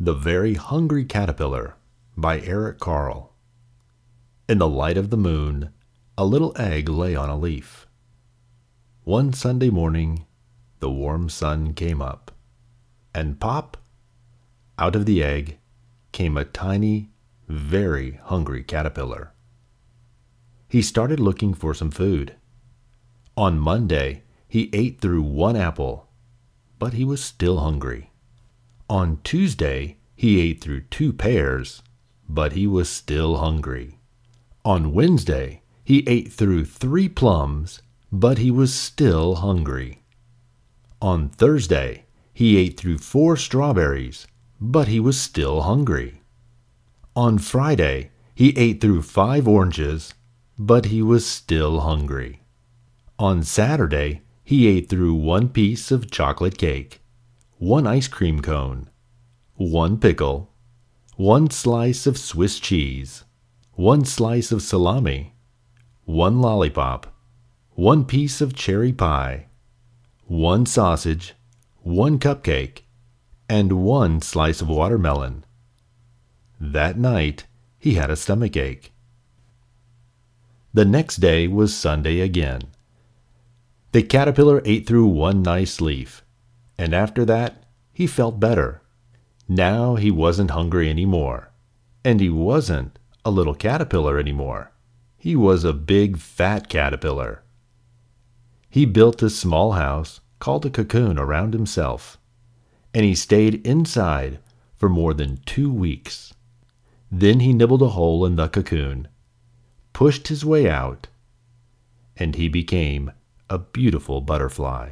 The Very Hungry Caterpillar by Eric Carle. In the light of the moon, a little egg lay on a leaf. One Sunday morning, the warm sun came up, and pop, out of the egg, came a tiny, very hungry caterpillar. He started looking for some food. On Monday, he ate through one apple, but he was still hungry. On Tuesday, he ate through two pears, but he was still hungry. On Wednesday, he ate through three plums, but he was still hungry. On Thursday, he ate through four strawberries, but he was still hungry. On Friday, he ate through five oranges, but he was still hungry. On Saturday, he ate through one piece of chocolate cake, one ice cream cone, one pickle, one slice of Swiss cheese, one slice of salami, one lollipop, one piece of cherry pie, one sausage, one cupcake, and one slice of watermelon. That night he had a stomach ache. The next day was Sunday again. The caterpillar ate through one nice leaf and after that he felt better. Now he wasn't hungry any more, and he wasn't a little caterpillar any more. He was a big fat caterpillar. He built a small house called a cocoon around himself, and he stayed inside for more than two weeks. Then he nibbled a hole in the cocoon, pushed his way out, and he became a beautiful butterfly.